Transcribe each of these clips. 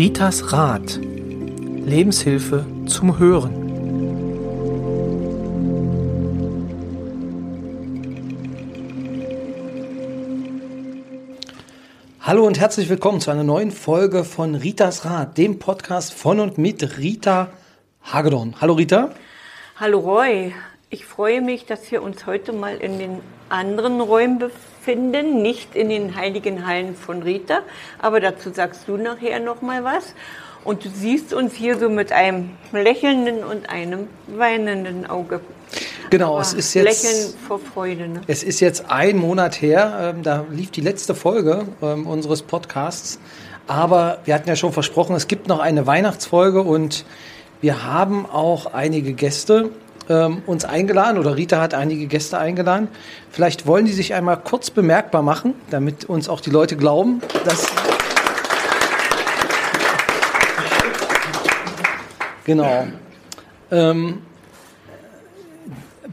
Ritas Rat. Lebenshilfe zum Hören. Hallo und herzlich willkommen zu einer neuen Folge von Ritas Rat, dem Podcast von und mit Rita Hagedorn. Hallo Rita. Hallo Roy. Ich freue mich, dass wir uns heute mal in den anderen Räumen befinden, nicht in den heiligen Hallen von Rita, aber dazu sagst du nachher noch mal was. Und du siehst uns hier so mit einem lächelnden und einem weinenden Auge. Genau, Aber es ist jetzt Lächeln vor Freude. Ne? Es ist jetzt ein Monat her, ähm, da lief die letzte Folge ähm, unseres Podcasts. Aber wir hatten ja schon versprochen, es gibt noch eine Weihnachtsfolge und wir haben auch einige Gäste ähm, uns eingeladen oder Rita hat einige Gäste eingeladen. Vielleicht wollen die sich einmal kurz bemerkbar machen, damit uns auch die Leute glauben, dass. Genau. Ähm,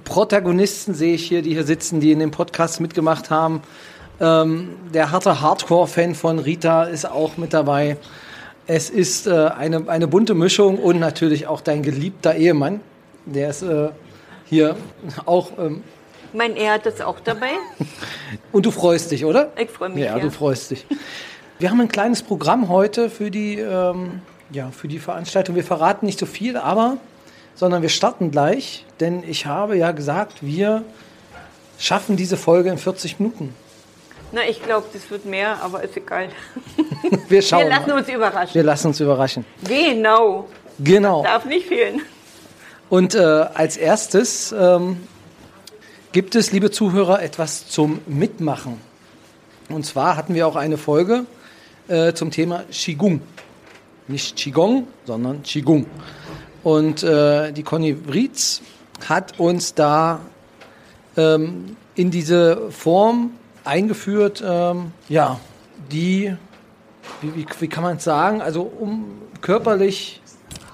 Protagonisten sehe ich hier, die hier sitzen, die in dem Podcast mitgemacht haben. Ähm, der harte Hardcore-Fan von Rita ist auch mit dabei. Es ist äh, eine, eine bunte Mischung und natürlich auch dein geliebter Ehemann. Der ist äh, hier auch. Ähm, Mein Erd ist auch dabei. und du freust dich, oder? Ich freue mich. Ja, du freust dich. Wir haben ein kleines Programm heute für die, ähm, ja, für die Veranstaltung. Wir verraten nicht so viel, aber, sondern wir starten gleich, denn ich habe ja gesagt, wir schaffen diese Folge in 40 Minuten. Na, ich glaube, das wird mehr, aber ist egal. Wir schauen. Wir lassen mal. uns überraschen. Wir lassen uns überraschen. Genau. Genau. Darf nicht fehlen. Und äh, als erstes ähm, gibt es, liebe Zuhörer, etwas zum Mitmachen. Und zwar hatten wir auch eine Folge äh, zum Thema Qigong. Nicht Qigong, sondern Qigong. Und äh, die Conny Wrietz hat uns da ähm, in diese Form eingeführt, ähm, ja, die, wie, wie, wie kann man es sagen, also um körperlich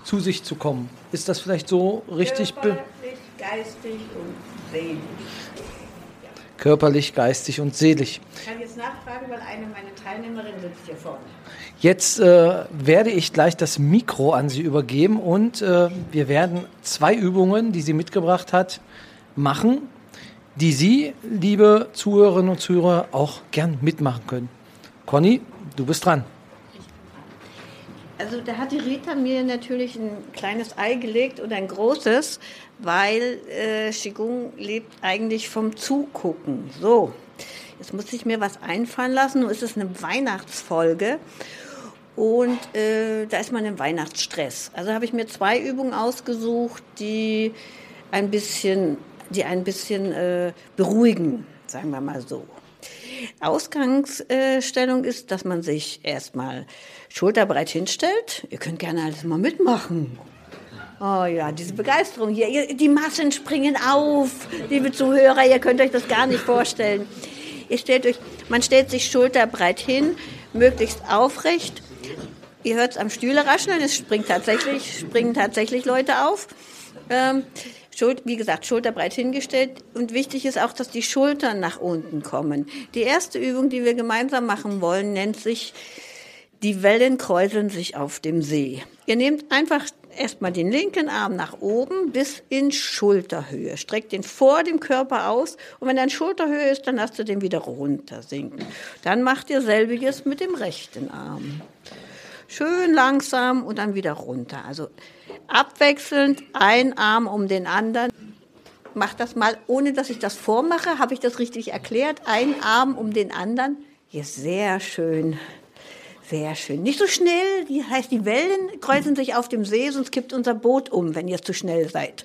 zu sich zu kommen. Ist das vielleicht so richtig? Körperlich, geistig und seelisch. Körperlich, geistig und seelisch. Ich kann jetzt nachfragen, weil eine meiner Teilnehmerinnen sitzt hier vorne. Jetzt äh, werde ich gleich das Mikro an Sie übergeben und äh, wir werden zwei Übungen, die sie mitgebracht hat, machen, die Sie, liebe Zuhörerinnen und Zuhörer, auch gern mitmachen können. Conny, du bist dran. Also da hat die Rita mir natürlich ein kleines Ei gelegt und ein großes, weil äh, Qigong lebt eigentlich vom Zugucken. So, jetzt muss ich mir was einfallen lassen. Nun ist es eine Weihnachtsfolge und äh, da ist man im Weihnachtsstress. Also habe ich mir zwei Übungen ausgesucht, die ein bisschen, die ein bisschen äh, beruhigen, sagen wir mal so. Ausgangsstellung ist, dass man sich erstmal schulterbreit hinstellt. Ihr könnt gerne alles mal mitmachen. Oh ja, diese Begeisterung hier. Die Massen springen auf, liebe Zuhörer. Ihr könnt euch das gar nicht vorstellen. Ihr stellt euch, man stellt sich schulterbreit hin, möglichst aufrecht. Ihr hört es am Stühle rascheln, es springt tatsächlich, springen tatsächlich Leute auf. Ähm, wie gesagt, schulterbreit hingestellt. Und wichtig ist auch, dass die Schultern nach unten kommen. Die erste Übung, die wir gemeinsam machen wollen, nennt sich Die Wellen kräuseln sich auf dem See. Ihr nehmt einfach erstmal den linken Arm nach oben bis in Schulterhöhe. Streckt den vor dem Körper aus und wenn er in Schulterhöhe ist, dann lasst ihr den wieder runter sinken. Dann macht ihr selbiges mit dem rechten Arm. Schön langsam und dann wieder runter. Also abwechselnd ein Arm um den anderen. Mach das mal, ohne dass ich das vormache. Habe ich das richtig erklärt? Ein Arm um den anderen. Ja, sehr schön. Sehr schön. Nicht so schnell. Die heißt, die Wellen kreuzen sich auf dem See, sonst kippt unser Boot um, wenn ihr zu schnell seid.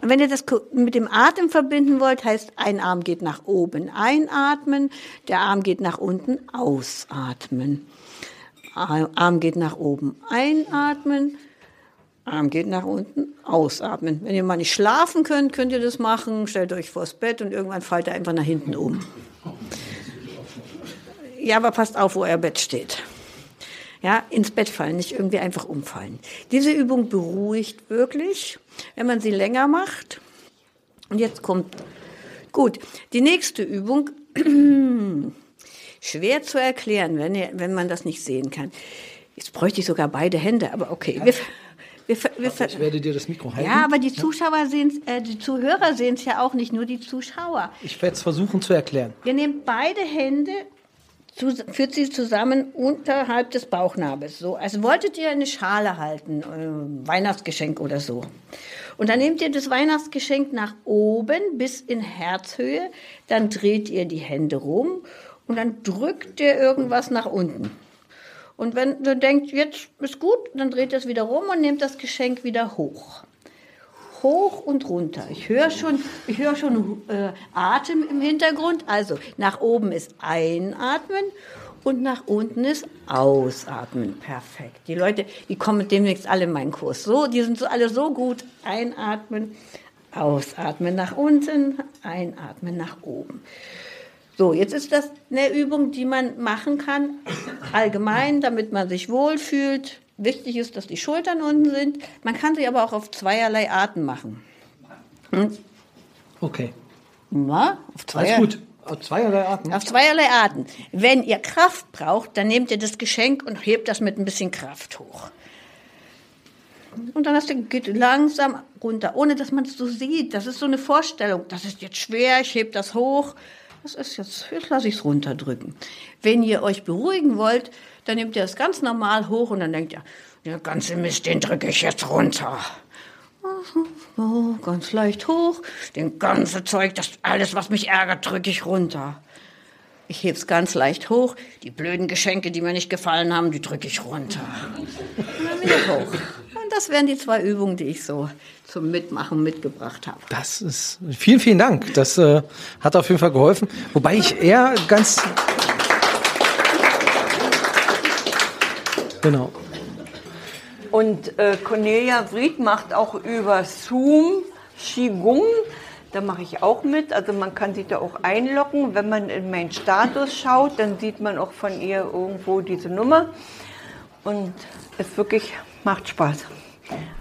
Und wenn ihr das mit dem Atem verbinden wollt, heißt, ein Arm geht nach oben einatmen, der Arm geht nach unten ausatmen. Arm geht nach oben einatmen, Arm geht nach unten ausatmen. Wenn ihr mal nicht schlafen könnt, könnt ihr das machen. Stellt euch vors Bett und irgendwann fallt ihr einfach nach hinten um. Ja, aber passt auf, wo euer Bett steht. Ja, ins Bett fallen, nicht irgendwie einfach umfallen. Diese Übung beruhigt wirklich, wenn man sie länger macht. Und jetzt kommt, gut, die nächste Übung, schwer zu erklären, wenn, ihr, wenn man das nicht sehen kann. Jetzt bräuchte ich sogar beide Hände, aber okay. Wir, wir, wir, ich werde dir das Mikro halten. Ja, aber die Zuschauer sehen äh, die Zuhörer sehen es ja auch nicht, nur die Zuschauer. Ich werde es versuchen zu erklären. Ihr nehmt beide Hände, zu, führt sie zusammen unterhalb des Bauchnabels, so als wolltet ihr eine Schale halten, äh, Weihnachtsgeschenk oder so. Und dann nehmt ihr das Weihnachtsgeschenk nach oben bis in Herzhöhe, dann dreht ihr die Hände rum und dann drückt ihr irgendwas nach unten. Und wenn du denkst, jetzt ist gut, dann dreht es wieder rum und nehmt das Geschenk wieder hoch. Hoch und runter. Ich höre schon, ich höre schon äh, Atem im Hintergrund. Also nach oben ist einatmen und nach unten ist ausatmen. Perfekt. Die Leute, die kommen demnächst alle in meinen Kurs. So, die sind so alle so gut. Einatmen, ausatmen nach unten, einatmen nach oben. So, jetzt ist das eine Übung, die man machen kann, allgemein, damit man sich wohlfühlt. Wichtig ist, dass die Schultern unten sind. Man kann sie aber auch auf zweierlei Arten machen. Hm? Okay. Na, auf zweierlei. Alles gut. Auf zweierlei Arten. Auf zweierlei Arten. Wenn ihr Kraft braucht, dann nehmt ihr das Geschenk und hebt das mit ein bisschen Kraft hoch. Und dann hast du, geht langsam runter, ohne dass man es so sieht. Das ist so eine Vorstellung. Das ist jetzt schwer, ich heb das hoch. Das ist jetzt, jetzt lasse ich es runterdrücken. Wenn ihr euch beruhigen wollt, dann nehmt ihr es ganz normal hoch und dann denkt ihr, der ganze Mist, den drücke ich jetzt runter. Oh, ganz leicht hoch, den ganze Zeug, das alles, was mich ärgert, drücke ich runter. Ich heb's ganz leicht hoch. Die blöden Geschenke, die mir nicht gefallen haben, die drücke ich runter. Und dann wieder hoch. Und das wären die zwei Übungen, die ich so zum Mitmachen mitgebracht habe. Das ist vielen, vielen Dank. Das äh, hat auf jeden Fall geholfen. Wobei ich eher ganz genau. Und äh, Cornelia Fried macht auch über Zoom Qigong. Da mache ich auch mit. Also man kann sich da auch einloggen. Wenn man in meinen Status schaut, dann sieht man auch von ihr irgendwo diese Nummer. Und es wirklich macht Spaß.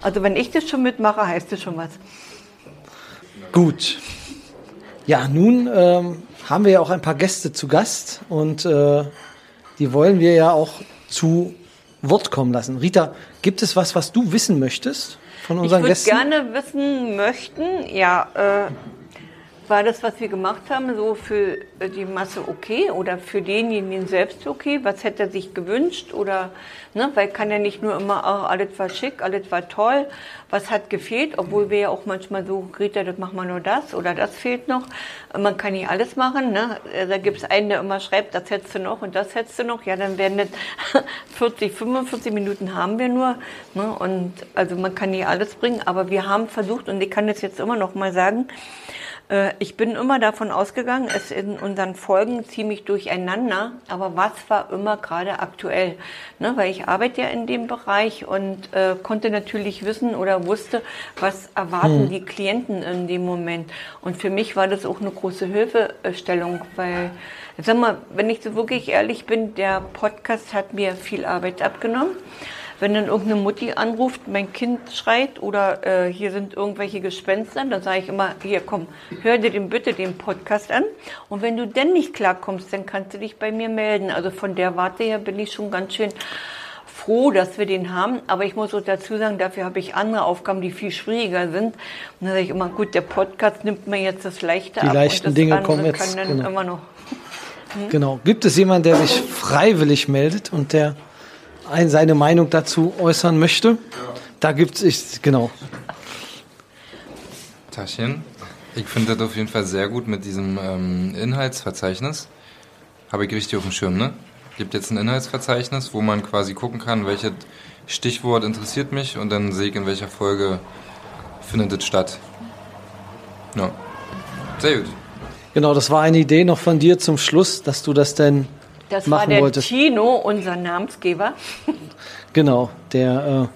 Also wenn ich das schon mitmache, heißt das schon was. Gut. Ja, nun ähm, haben wir ja auch ein paar Gäste zu Gast und äh, die wollen wir ja auch zu Wort kommen lassen. Rita, gibt es was, was du wissen möchtest von unseren ich Gästen? Ich würde gerne wissen möchten, ja, äh, war das, was wir gemacht haben, so für die Masse okay oder für denjenigen selbst okay? Was hätte er sich gewünscht? Oder, ne, weil kann ja nicht nur immer, oh, alles war schick, alles war toll. Was hat gefehlt? Obwohl wir ja auch manchmal so, Greta, das machen wir nur das oder das fehlt noch. Man kann nicht alles machen. Ne? Da gibt es einen, der immer schreibt, das hättest du noch und das hättest du noch. Ja, dann werden das 40, 45 Minuten haben wir nur. Ne? Und also man kann nicht alles bringen, aber wir haben versucht und ich kann das jetzt immer noch mal sagen, äh, ich bin immer davon ausgegangen, es ist in unseren Folgen ziemlich durcheinander, aber was war immer gerade aktuell? Ne, weil ich arbeite ja in dem Bereich und äh, konnte natürlich wissen oder wusste, was erwarten hm. die Klienten in dem Moment. Und für mich war das auch eine große Hilfestellung, weil, sag mal, wenn ich so wirklich ehrlich bin, der Podcast hat mir viel Arbeit abgenommen. Wenn dann irgendeine Mutti anruft, mein Kind schreit oder äh, hier sind irgendwelche Gespenster, dann sage ich immer, hier komm, hör dir den bitte den Podcast an. Und wenn du denn nicht klarkommst, dann kannst du dich bei mir melden. Also von der Warte her bin ich schon ganz schön froh, dass wir den haben. Aber ich muss auch dazu sagen, dafür habe ich andere Aufgaben, die viel schwieriger sind. Und dann sage ich immer, gut, der Podcast nimmt mir jetzt das Leichte die ab. Die leichten Dinge kommen jetzt. Genau. Immer noch. Hm? Genau. Gibt es jemanden, der sich freiwillig meldet und der ein, seine Meinung dazu äußern möchte. Ja. Da gibt es, genau. Taschen. Ich finde das auf jeden Fall sehr gut mit diesem ähm, Inhaltsverzeichnis. Habe ich richtig auf dem Schirm, ne? Gibt jetzt ein Inhaltsverzeichnis, wo man quasi gucken kann, welches Stichwort interessiert mich und dann sehe ich, in welcher Folge findet es statt. Ja. Sehr gut. Genau, das war eine Idee noch von dir zum Schluss, dass du das denn das machen war der wolltest. Tino, unser Namensgeber. Genau, der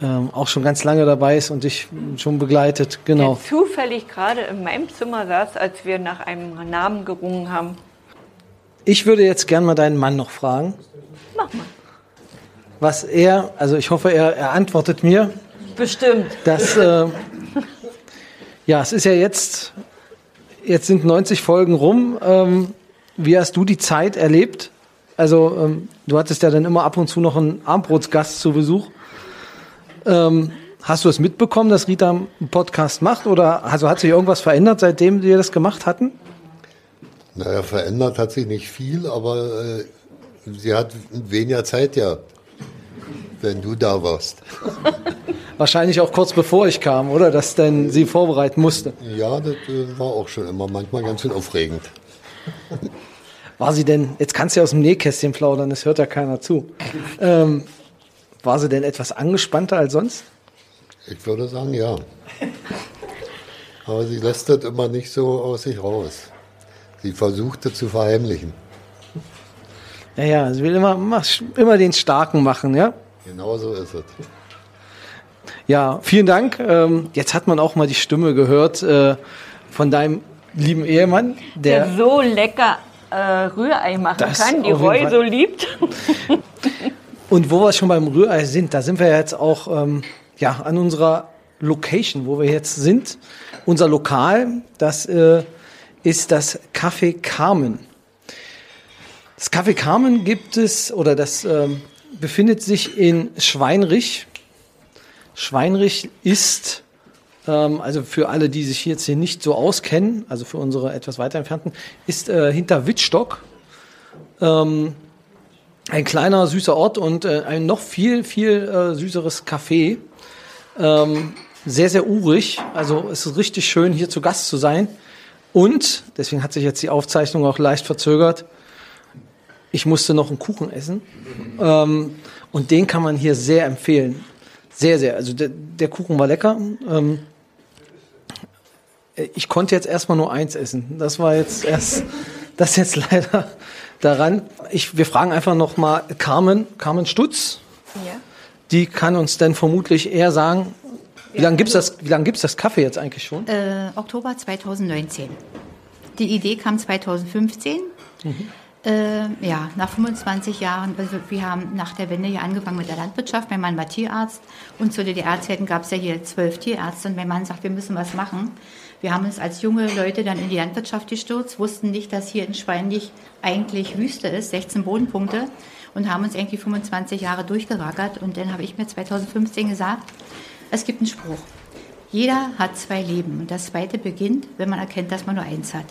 äh, äh, auch schon ganz lange dabei ist und dich schon begleitet. Genau. Der zufällig gerade in meinem Zimmer saß, als wir nach einem Namen gerungen haben. Ich würde jetzt gern mal deinen Mann noch fragen. Mach mal. Was er, also ich hoffe, er, er antwortet mir. Bestimmt. Dass, äh, ja, es ist ja jetzt, jetzt sind 90 Folgen rum. Ähm, wie hast du die Zeit erlebt Also ähm, du hattest ja dann immer ab und zu noch einen Armbrotsgast zu Besuch. Ähm, hast du es mitbekommen, dass Rita einen Podcast macht oder also hat sich irgendwas verändert, seitdem wir das gemacht hatten? Naja, verändert hat sich nicht viel, aber äh, sie hat weniger Zeit ja, wenn du da warst. Wahrscheinlich auch kurz bevor ich kam, oder? Dass denn sie vorbereiten musste. Ja, das äh, war auch schon immer manchmal ganz schön aufregend. War sie denn, jetzt kannst du ja aus dem Nähkästchen plaudern, das hört ja keiner zu. Ähm, war sie denn etwas angespannter als sonst? Ich würde sagen, ja. Aber sie lässt das immer nicht so aus sich raus. Sie versucht es zu verheimlichen. Ja, ja, sie will immer, immer, immer den Starken machen, ja? Genau so ist es. Ja, vielen Dank. Ähm, jetzt hat man auch mal die Stimme gehört äh, von deinem lieben Ehemann, der, Der so lecker äh, Rührei machen Das kann, die Roy so liebt. Und wo wir schon beim Rührei sind, da sind wir jetzt auch ähm, ja, an unserer Location, wo wir jetzt sind. Unser Lokal, das äh, ist das Café Carmen. Das Café Carmen gibt es, oder das ähm, befindet sich in Schweinrich. Schweinrich ist, also für alle, die sich jetzt hier nicht so auskennen, also für unsere etwas weiter entfernten, ist äh, hinter Wittstock. Ähm, ein kleiner süßer Ort und äh, ein noch viel, viel äh, süßeres Café. Ähm, sehr, sehr urig. Also es ist richtig schön, hier zu Gast zu sein. Und, deswegen hat sich jetzt die Aufzeichnung auch leicht verzögert, ich musste noch einen Kuchen essen. Ähm, und den kann man hier sehr empfehlen. Sehr, sehr. Also der, der Kuchen war lecker. Ähm, ich konnte jetzt erstmal nur eins essen. Das war jetzt erst, das jetzt leider daran. Ich, wir fragen einfach noch mal Carmen, Carmen Stutz. Ja. Die kann uns dann vermutlich eher sagen, wie lange gibt's das, wie lange gibt's das Kaffee jetzt eigentlich schon? Äh, Oktober 2019. Die Idee kam 2015. Äh, ja, nach 25 Jahren, also wir haben nach der Wende hier angefangen mit der Landwirtschaft. Mein Mann war Tierarzt und zu DDR-Zeiten gab es ja hier zwölf Tierärzte und mein Mann sagt, wir müssen was machen. Wir haben uns als junge Leute dann in die Landwirtschaft gestürzt, wussten nicht, dass hier in Schweinlich eigentlich Wüste ist, 16 Bodenpunkte und haben uns irgendwie 25 Jahre durchgerackert und dann habe ich mir 2015 gesagt, es gibt einen Spruch. Jeder hat zwei Leben und das zweite beginnt, wenn man erkennt, dass man nur eins hat.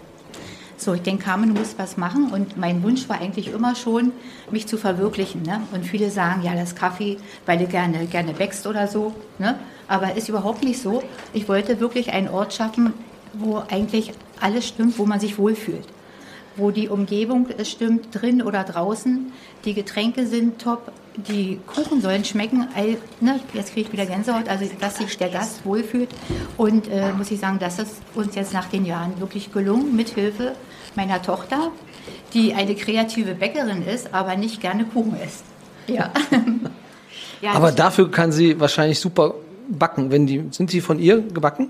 So, ich denke, Carmen, du musst was machen. Und mein Wunsch war eigentlich immer schon, mich zu verwirklichen. Ne? Und viele sagen, ja, das Kaffee, weil du gerne, gerne wächst oder so. Ne? Aber ist überhaupt nicht so. Ich wollte wirklich einen Ort schaffen, wo eigentlich alles stimmt, wo man sich wohlfühlt. Wo die Umgebung stimmt, drin oder draußen. Die Getränke sind top. Die Kuchen sollen schmecken. Ne? Jetzt kriege ich wieder Gänsehaut. Also, dass sich der Gast wohlfühlt. Und äh, muss ich sagen, das ist uns jetzt nach den Jahren wirklich gelungen, mit Hilfe meiner Tochter, die eine kreative Bäckerin ist, aber nicht gerne Kuchen isst. Ja. ja Aber dafür kann sie wahrscheinlich super backen. Wenn die, sind sie von ihr gebacken?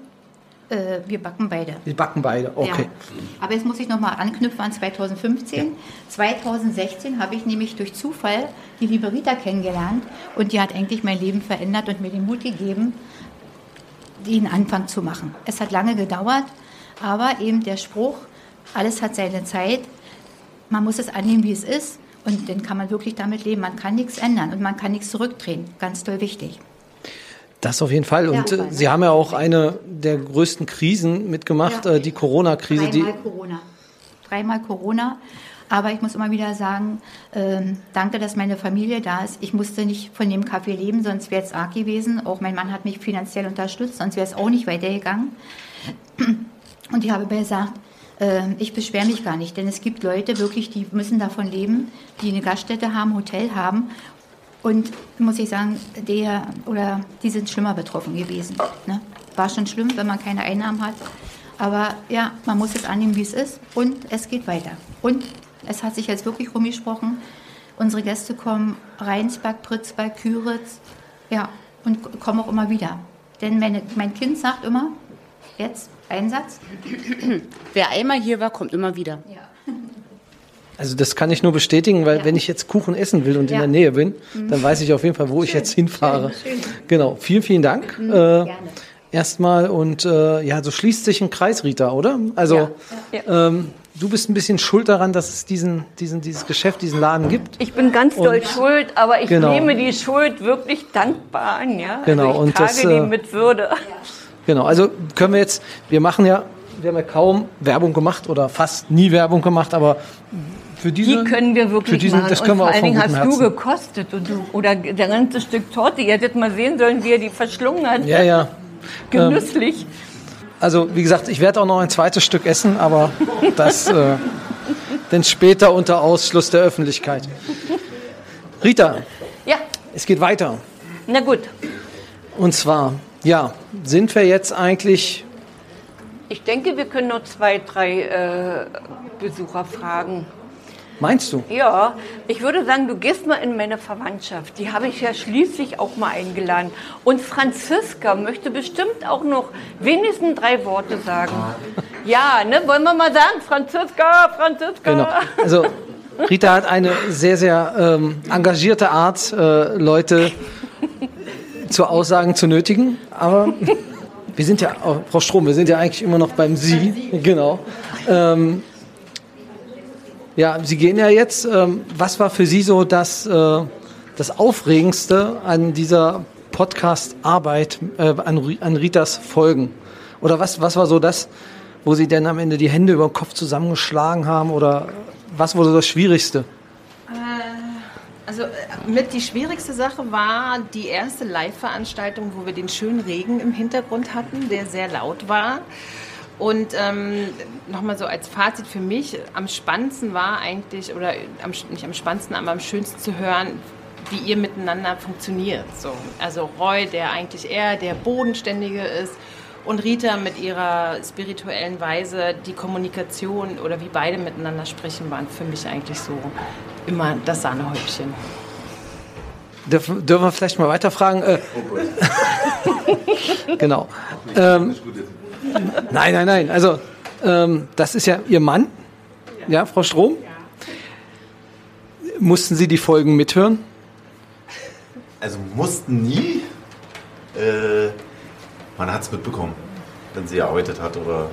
Äh, wir backen beide. Die backen beide, okay. Ja. Aber jetzt muss ich nochmal anknüpfen an 2015. 2016 habe ich nämlich durch Zufall die liebe Rita kennengelernt und die hat eigentlich mein Leben verändert und mir den Mut gegeben, den Anfang zu machen. Es hat lange gedauert, aber eben der Spruch, alles hat seine Zeit, man muss es annehmen, wie es ist und dann kann man wirklich damit leben. Man kann nichts ändern und man kann nichts zurückdrehen. Ganz toll wichtig. Das auf jeden Fall. Und Ja, äh? Sie haben ja auch eine der größten Krisen mitgemacht, Ja. äh, die Corona-Krise. Die, Dreimal Corona. Dreimal Corona. Aber ich muss immer wieder sagen, ähm, danke, dass meine Familie da ist. Ich musste nicht von dem Kaffee leben, sonst wäre es arg gewesen. Auch mein Mann hat mich finanziell unterstützt, sonst wäre es auch nicht weitergegangen. Und ich habe mir gesagt, ähm, ich beschwere mich gar nicht, denn es gibt Leute wirklich, die müssen davon leben, die eine Gaststätte haben, Hotel haben. Und muss ich sagen, der oder die sind schlimmer betroffen gewesen. Ne? War schon schlimm, wenn man keine Einnahmen hat. Aber ja, man muss es annehmen, wie es ist. Und es geht weiter. Und es hat sich jetzt wirklich rumgesprochen. Unsere Gäste kommen Rheinsberg, Pritzberg, Küritz. Ja, und kommen auch immer wieder. Denn meine, mein Kind sagt immer, jetzt ein Satz. Wer einmal hier war, kommt immer wieder. Also das kann ich nur bestätigen, weil Ja. wenn ich jetzt Kuchen essen will und in Ja. der Nähe bin, dann weiß ich auf jeden Fall, wo ich jetzt hinfahre. schön, schön. Genau. Vielen, vielen Dank. äh, Gerne. Erstmal und äh, ja, so schließt sich ein Kreis, Rita, oder? Also Ja. Ähm, du bist ein bisschen schuld daran, dass es diesen, diesen, dieses Geschäft, diesen Laden gibt. Ich bin ganz doll schuld, aber ich Genau. nehme die Schuld wirklich dankbar an. Ja? Genau, Also ich und trage das, die äh, mit Würde. Genau, also können wir jetzt, wir machen ja, wir haben ja kaum Werbung gemacht oder fast nie Werbung gemacht, aber für diese, Die können wir wirklich für diesen, machen. das können und wir vor allen Dingen hast du Herzen. gekostet und du, oder der ganze Stück Torte. Ihr hättet mal sehen sollen, wie er die verschlungen hat. Ja, ja. Genüsslich. Also wie gesagt, ich werde auch noch ein zweites Stück essen, aber das äh, denn später unter Ausschluss der Öffentlichkeit. Rita, Ja, es geht weiter. na gut. Und zwar, ja, sind wir jetzt eigentlich, Ich denke, wir können noch zwei, drei äh, Besucher fragen. Meinst du? Ja, ich würde sagen, du gehst mal in meine Verwandtschaft. Die habe ich ja schließlich auch mal eingeladen. Und Franziska möchte bestimmt auch noch wenigstens drei Worte sagen. Ja, ne? Wollen wir mal sagen? Franziska, Franziska. Genau. Also Rita hat eine sehr, sehr ähm, engagierte Art, äh, Leute zu Aussagen zu nötigen. Aber wir sind ja, oh, Frau Strom, wir sind ja eigentlich immer noch beim Sie. Genau. Ähm, ja, Sie gehen ja jetzt. Ähm, was war für Sie so das, äh, das Aufregendste an dieser Podcast-Arbeit, äh, an, Ri- an Ritas Folgen? Oder was, was war so das, wo Sie denn am Ende die Hände über den Kopf zusammengeschlagen haben? Oder was wurde das Schwierigste? Also äh, mit die schwierigste Sache war die erste Live-Veranstaltung, wo wir den schönen Regen im Hintergrund hatten, der sehr laut war. Und ähm, nochmal so als Fazit für mich, am spannendsten war eigentlich, oder am, nicht am spannendsten, aber am schönsten zu hören, wie ihr miteinander funktioniert. So. Also Roy, der eigentlich eher der Bodenständige ist, und Rita mit ihrer spirituellen Weise, die Kommunikation oder wie beide miteinander sprechen, waren für mich eigentlich so immer das Sahnehäubchen. Dürfen, dürfen wir vielleicht mal weiterfragen? Äh, genau. Ähm, nein, nein, nein. Also, ähm, das ist ja Ihr Mann, ja, Frau Strom? Mussten Sie die Folgen mithören? Also mussten nie. Äh, man hat es mitbekommen, wenn sie gearbeitet hat oder.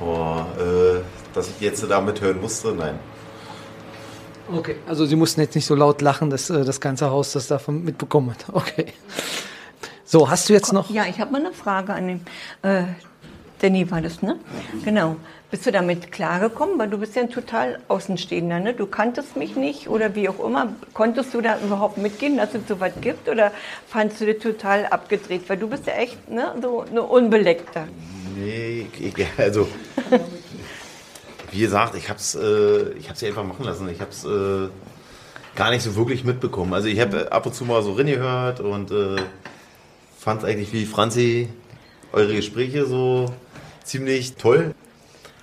Aber äh, dass ich jetzt damit hören musste, nein. Okay. Also Sie mussten jetzt nicht so laut lachen, dass äh, das ganze Haus das davon mitbekommen hat. Okay. So, hast du jetzt noch? Ja, ich habe mal eine Frage an den. Äh, Danny war das, ne? Genau. Bist du damit klargekommen? Weil du bist ja ein total Außenstehender, ne? Du kanntest mich nicht oder wie auch immer. Konntest du da überhaupt mitgehen, dass es so was gibt? Oder fandst du das total abgedreht? Weil du bist ja echt, ne? So eine Unbeleckter. Nee, also. Wie gesagt, ich hab's, äh, ich hab's ja einfach machen lassen. Ich hab's äh, gar nicht so wirklich mitbekommen. Also ich habe ab und zu mal so gehört und äh, fand eigentlich wie Franzi eure Gespräche so ziemlich toll.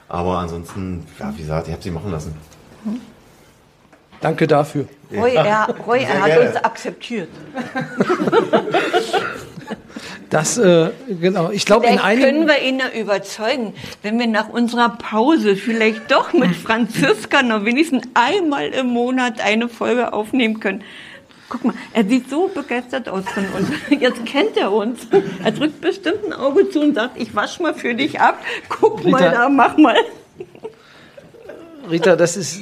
Aber ansonsten, ja, wie gesagt, ich habe sie machen lassen. Danke dafür. Roy, er, Roy, er hat gerne. uns akzeptiert. Das, äh, genau. Ich glaube, in Vielleicht können einigen. wir ihn ja überzeugen, wenn wir nach unserer Pause vielleicht doch mit Franziska noch wenigstens einmal im Monat eine Folge aufnehmen können. Guck mal, er sieht so begeistert aus von uns. Jetzt kennt er uns. Er drückt bestimmt ein Auge zu und sagt, ich wasch mal für dich ab. Guck mal Rita. da, mach mal. Rita, das ist,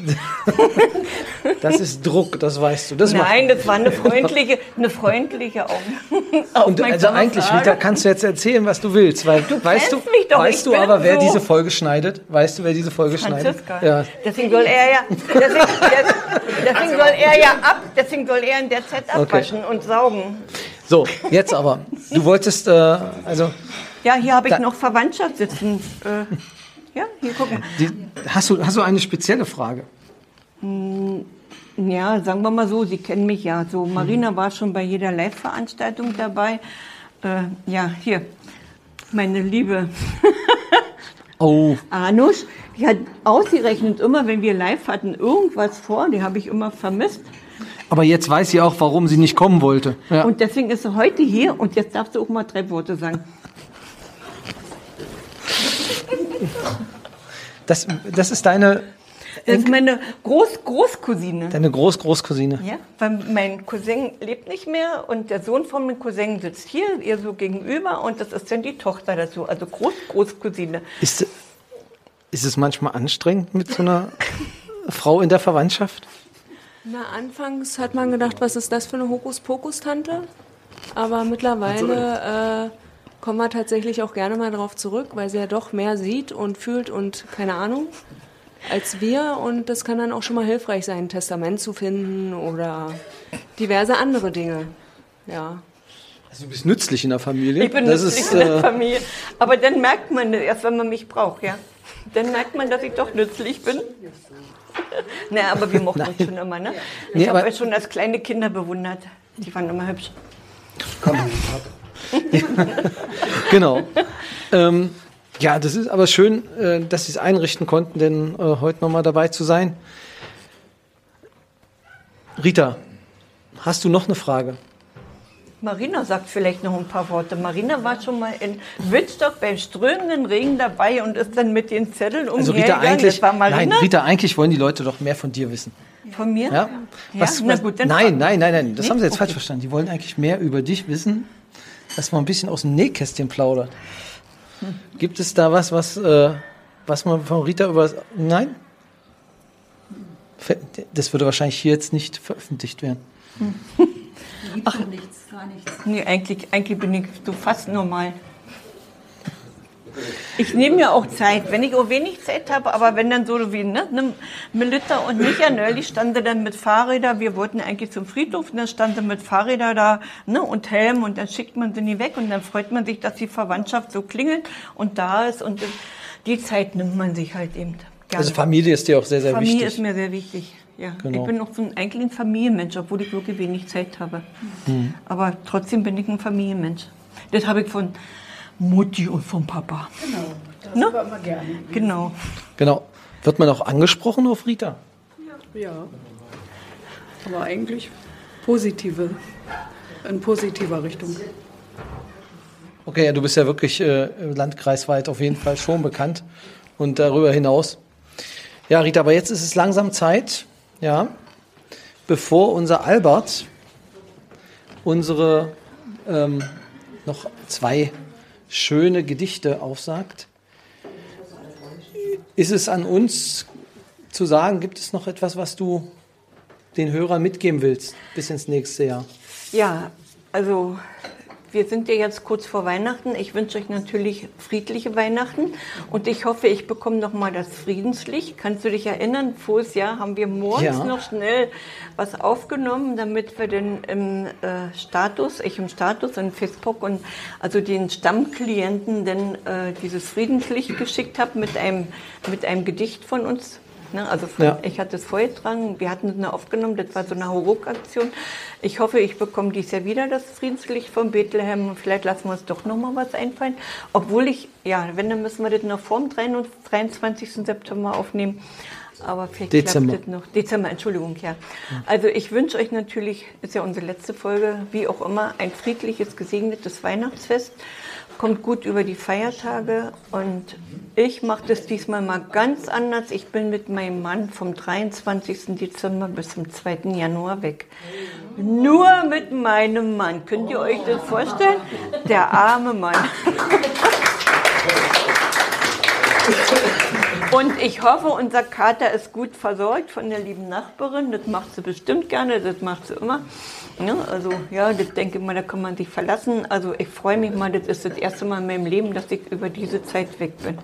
das ist Druck, das weißt du. Das Nein, das war eine freundliche, eine freundliche Auf Und also aufmerksame eigentlich. Rita, kannst du jetzt erzählen, was du willst, weil weißt du, mich doch, weißt du aber, wer so. diese Folge schneidet? Weißt du, wer diese Folge Franziska. schneidet? Ja. Deswegen soll er ja, deswegen, des- deswegen soll er ja ab, deswegen soll er in der Zeit abwaschen und saugen. So, jetzt aber. Du wolltest, äh, also, Ja, hier habe ich noch Verwandtschaft sitzen. Äh, ja, hier guck mal. die, hast du, hast du eine spezielle Frage? Ja, sagen wir mal so, Sie kennen mich ja. So, Marina war schon bei jeder Live-Veranstaltung dabei. Äh, ja, hier, meine liebe Oh, Anusch, die hat ausgerechnet immer, wenn wir live hatten, irgendwas vor. Die habe ich immer vermisst. aber jetzt weiß sie auch, warum sie nicht kommen wollte. Ja. Und deswegen ist sie heute hier und jetzt darfst du auch mal drei Worte sagen. Das, das ist deine, Das ist meine Groß Großcousine. deine Groß-Großcousine. Ja, weil mein Cousin lebt nicht mehr und der Sohn von meinem Cousin sitzt hier, ihr so gegenüber und das ist dann die Tochter dazu, also Groß Großcousine. Ist, Ist es manchmal anstrengend mit so einer Frau in der Verwandtschaft? Na, anfangs hat man gedacht, was ist das für eine Hokuspokus-Tante? Aber mittlerweile äh, kommen wir tatsächlich auch gerne mal drauf zurück, weil sie ja doch mehr sieht und fühlt und keine Ahnung als wir. Und das kann dann auch schon mal hilfreich sein, ein Testament zu finden oder diverse andere Dinge. Ja. Also du bist nützlich in der Familie. Ich bin das nützlich ist, in der äh, Familie. Aber dann merkt man erst, wenn man mich braucht, ja. Dann merkt man, dass ich doch nützlich bin. Na, aber wir mochten uns schon immer, ne? Ich Nee, habe aber- euch schon als kleine Kinder bewundert. Die waren immer hübsch. Genau. ähm, ja, das ist aber schön, äh, dass Sie es einrichten konnten, denn äh, heute nochmal dabei zu sein. Rita, hast du noch eine Frage? Marina sagt vielleicht noch ein paar Worte. Marina war schon mal in Wittstock beim strömenden Regen dabei und ist dann mit den Zetteln Also Rita, eigentlich, nein, Rita, eigentlich wollen die Leute doch mehr von dir wissen. von mir. Ja? Ja? Na gut, dann nein, nein, nein, nein, das Nee? haben sie jetzt Okay. falsch verstanden. Die wollen eigentlich mehr über dich wissen, dass man ein bisschen aus dem Nähkästchen plaudert. Hm. Gibt es da was, was, äh, was man von Rita über... Nein? Das würde wahrscheinlich hier jetzt nicht veröffentlicht werden. Ach, nichts, gar nichts. Nee, eigentlich, eigentlich bin ich so fast normal. Ich nehme mir auch Zeit, wenn ich auch wenig Zeit habe, aber wenn dann so wie ne, ne, Melita und Micha neulich standen dann mit Fahrrädern, wir wollten eigentlich zum Friedhof und dann standen mit Fahrrädern da ne, und Helm und dann schickt man sie nie weg und dann freut man sich, dass die Verwandtschaft so klingelt und da ist und die Zeit nimmt man sich halt eben gerne. Also Familie ist dir auch sehr, sehr Familie wichtig. ist mir sehr wichtig. Ja, Genau. ich bin auch so ein, eigentlich ein Familienmensch, obwohl ich wirklich wenig Zeit habe. Mhm. Aber trotzdem bin ich ein Familienmensch. Das habe ich von Mutti und vom Papa. Genau, das Ne? gerne. Genau. Genau. Wird man auch angesprochen auf Rita? Ja. Aber eigentlich positive, in positiver Richtung. Okay, ja, du bist ja wirklich äh, landkreisweit auf jeden Fall schon bekannt und darüber hinaus. Ja, Rita, aber jetzt ist es langsam Zeit, ja, bevor unser Albert unsere ähm, noch zwei schöne Gedichte aufsagt. Ist es an uns zu sagen, gibt es noch etwas, was du den Hörern mitgeben willst bis ins nächste Jahr? Ja, also wir sind ja jetzt kurz vor Weihnachten. Ich wünsche euch natürlich friedliche Weihnachten und ich hoffe, ich bekomme noch mal das Friedenslicht. Kannst du dich erinnern? Voriges Jahr haben wir morgens Ja. noch schnell was aufgenommen, damit wir den im äh, Status, ich im Status in Facebook und also den Stammklienten denn äh, dieses Friedenslicht geschickt habe mit einem mit einem Gedicht von uns. Ne, also von, Ja. ich hatte es vorgetragen, wir hatten es nur aufgenommen, das war so eine Hauruck-Aktion. Ich hoffe, ich bekomme dies Jahr wieder das Friedenslicht von Bethlehem und vielleicht lassen wir uns doch noch mal was einfallen. Obwohl ich, ja, wenn, dann müssen wir das noch vor dem 23. September aufnehmen. Aber vielleicht Dezember. klappt das noch. Dezember, Entschuldigung, ja. Also ich wünsche euch natürlich, ist ja unsere letzte Folge, wie auch immer, ein friedliches, gesegnetes Weihnachtsfest. Kommt gut über die Feiertage und ich mache das diesmal mal ganz anders. Ich bin mit meinem Mann vom 23. Dezember bis zum 2. Januar weg. Nur mit meinem Mann. Könnt ihr euch das vorstellen? Der arme Mann. Und ich hoffe, unser Kater ist gut versorgt von der lieben Nachbarin. Das macht sie bestimmt gerne, das macht sie immer. Ja, also ja, das denke ich mal, da kann man sich verlassen. Also ich freue mich mal, das ist das erste Mal in meinem Leben, dass ich über diese Zeit weg bin.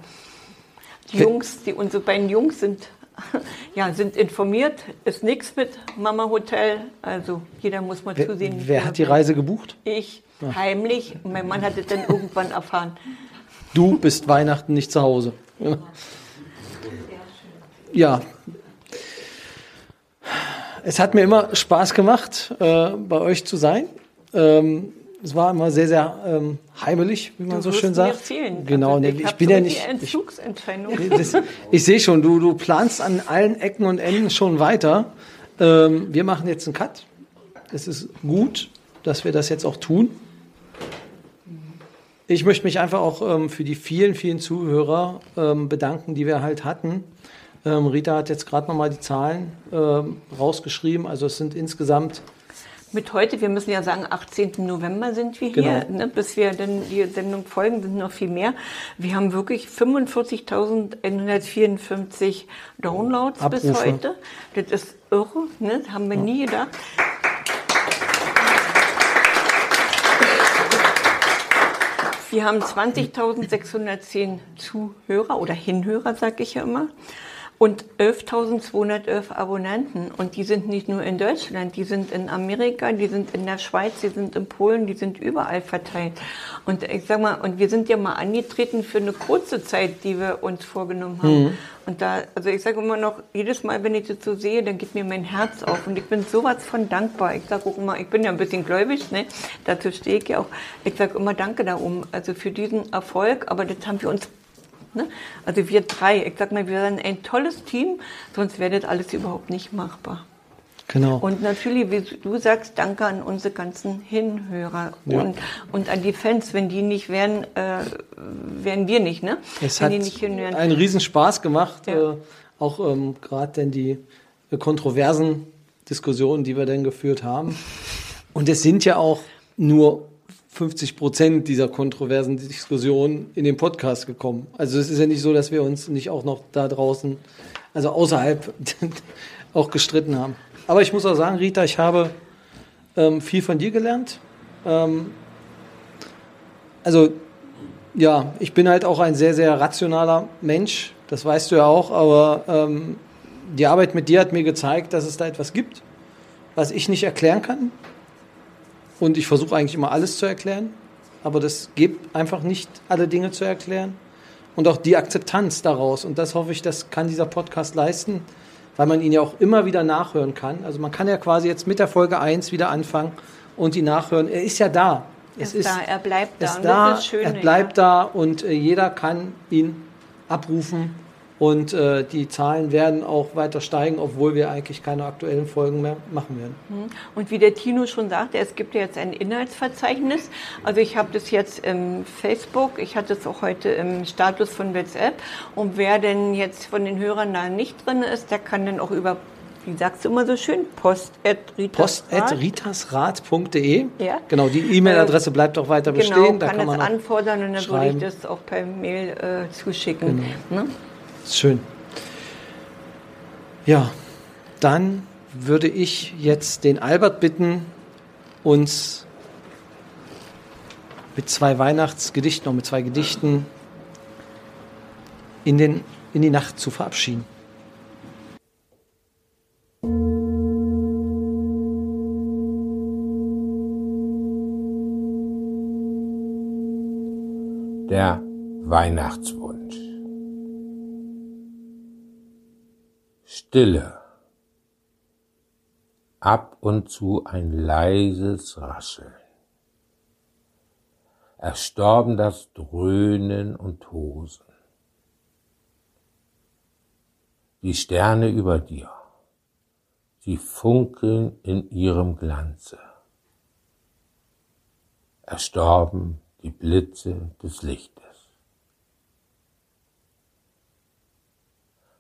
Die Jungs, die, unsere beiden Jungs sind, ja, sind informiert, ist nichts mit Mama Hotel. Also jeder muss mal Wer, zusehen. wer hat die Reise gebucht? Ich, heimlich. Und mein Mann hat es dann irgendwann erfahren. Du bist Weihnachten nicht zu Hause. Ja. Ja. Es hat mir immer Spaß gemacht, äh, bei euch zu sein. Ähm, es war immer sehr, sehr ähm, heimelig, wie man Du so schön mir sagt. fehlen. Genau, Also nee, ich ich bin so ja die nicht. Ich, Entzugsentscheidung. das, ich sehe schon, du, du planst an allen Ecken und Enden schon weiter. Ähm, wir machen jetzt einen Cut. Es ist gut, dass wir das jetzt auch tun. Ich möchte mich einfach auch ähm, für die vielen, vielen Zuhörer ähm, bedanken, die wir halt hatten. Ähm, Rita hat jetzt gerade nochmal die Zahlen ähm, rausgeschrieben. Also es sind insgesamt Mit heute, wir müssen ja sagen, 18. November sind wir hier, Genau. ne, bis wir dann die Sendung folgen, sind noch viel mehr. Wir haben wirklich 45.154 Downloads bis Abrufe. heute. Das ist irre, ne? das haben wir nie gedacht. Wir haben 20.610 Zuhörer oder Hinhörer, sag ich ja immer. Und 11.211 Abonnenten. Und die sind nicht nur in Deutschland, die sind in Amerika, die sind in der Schweiz, die sind in Polen, die sind überall verteilt. Und ich sag mal, und wir sind ja mal angetreten für eine kurze Zeit, die wir uns vorgenommen haben. Mhm. Und da, also ich sage immer noch, jedes Mal, wenn ich das so sehe, dann geht mir mein Herz auf. Und ich bin sowas von dankbar. Ich sage auch immer, ich bin ja ein bisschen gläubig, ne? dazu stehe ich ja auch. Ich sage immer Danke darum, also für diesen Erfolg. Aber das haben wir uns, ne? also wir drei, ich sag mal, wir sind ein tolles Team, sonst wäre das alles überhaupt nicht machbar. Genau. Und natürlich, wie du sagst, danke an unsere ganzen Hinhörer Ja. und, und an die Fans. Wenn die nicht wären, äh, wären wir nicht, ne? Es Wenn hat einen Riesenspaß gemacht, Ja. äh, auch ähm, gerade denn die äh, kontroversen Diskussionen, die wir dann geführt haben. Und es sind ja auch nur 50 Prozent dieser kontroversen Diskussionen in den Podcast gekommen. Also es ist ja nicht so, dass wir uns nicht auch noch da draußen, also außerhalb, auch gestritten haben. Aber ich muss auch sagen, Rita, ich habe ähm, viel von dir gelernt. Ähm, also ja, ich bin halt auch ein sehr, sehr rationaler Mensch. Das weißt du ja auch. Aber ähm, die Arbeit mit dir hat mir gezeigt, dass es da etwas gibt, was ich nicht erklären kann. Und ich versuche eigentlich immer alles zu erklären. Aber das gibt einfach nicht alle Dinge zu erklären. Und auch die Akzeptanz daraus. Und das hoffe ich, das kann dieser Podcast leisten, weil man ihn ja auch immer wieder nachhören kann. Also man kann ja quasi jetzt mit der Folge 1 wieder anfangen und ihn nachhören. Er ist ja da. Er ist da, er bleibt da. ist da, Schöne, er bleibt da und äh, jeder kann ihn abrufen und äh, die Zahlen werden auch weiter steigen, obwohl wir eigentlich keine aktuellen Folgen mehr machen werden. Mhm. Und wie der Tino schon sagte, es gibt ja jetzt ein Inhaltsverzeichnis. Also ich habe das jetzt im Facebook, ich hatte es auch heute im Status von WhatsApp. Und wer denn jetzt von den Hörern da nicht drin ist, der kann dann auch über, wie sagst du immer so schön, post.ritas post.ritasrat.de Ja. Genau, die E-Mail-Adresse bleibt auch weiter bestehen. Genau, da kann, kann man es auch anfordern und dann würde schreiben. ich das auch per Mail äh, zuschicken. Ne? Schön. Ja, dann würde ich jetzt den Albert bitten, uns mit zwei Weihnachtsgedichten, noch mit zwei Gedichten in, den, in die Nacht zu verabschieden. Der Weihnachtswunsch. Stille. Ab und zu ein leises Rascheln. Erstorben das Dröhnen und Tosen. Die Sterne über dir, sie funkeln in ihrem Glanze. Erstorben die Blitze des Lichtes.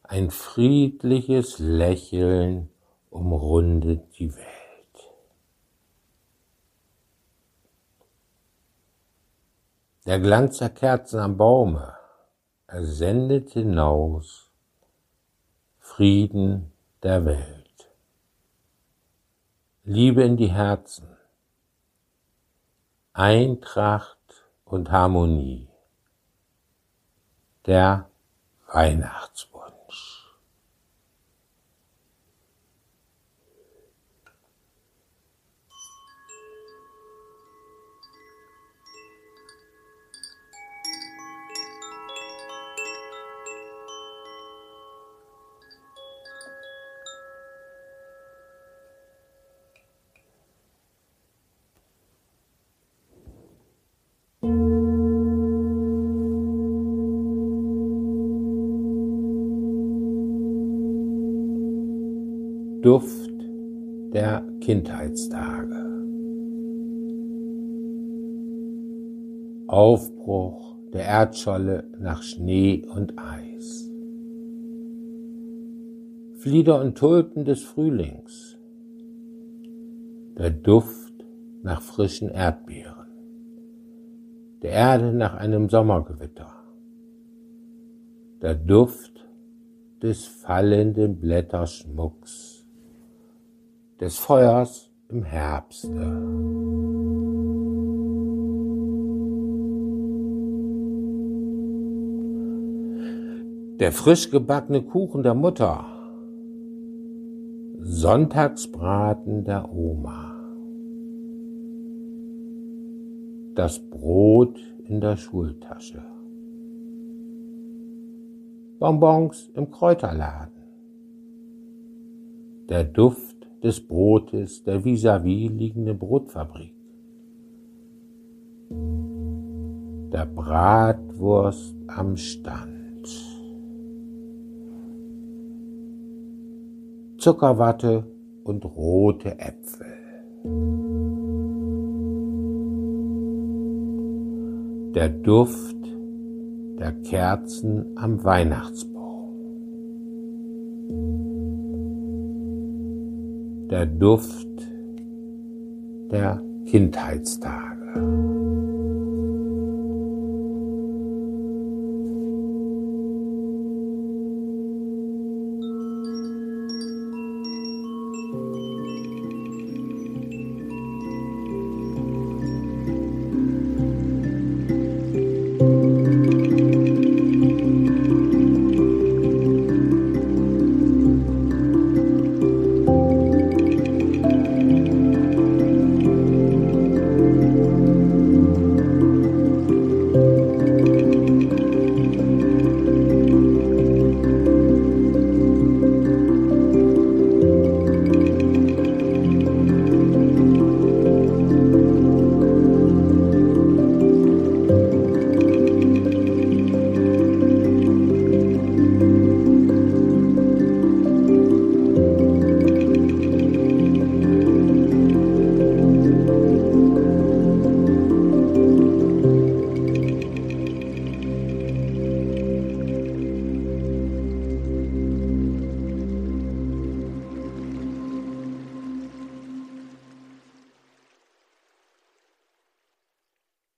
Ein friedliches Lächeln umrundet die Welt. Der Glanz der Kerzen am Baume, er sendet hinaus Frieden der Welt. Liebe in die Herzen, Eintracht und Harmonie. Der Weihnachtswunsch. Duft der Kindheitstage. Aufbruch der Erdscholle nach Schnee und Eis. Flieder und Tulpen des Frühlings. Der Duft nach frischen Erdbeeren. Der Erde nach einem Sommergewitter. Der Duft des fallenden Blätterschmucks. Des Feuers im Herbste. Der frisch gebackene Kuchen der Mutter. Sonntagsbraten der Oma. Das Brot in der Schultasche. Bonbons im Kräuterladen. Der Duft des Brotes der vis-à-vis liegenden Brotfabrik. Der Bratwurst am Stand. Zuckerwatte und rote Äpfel. Der Duft der Kerzen am Weihnachtsbaum. Der Duft der Kindheitstage.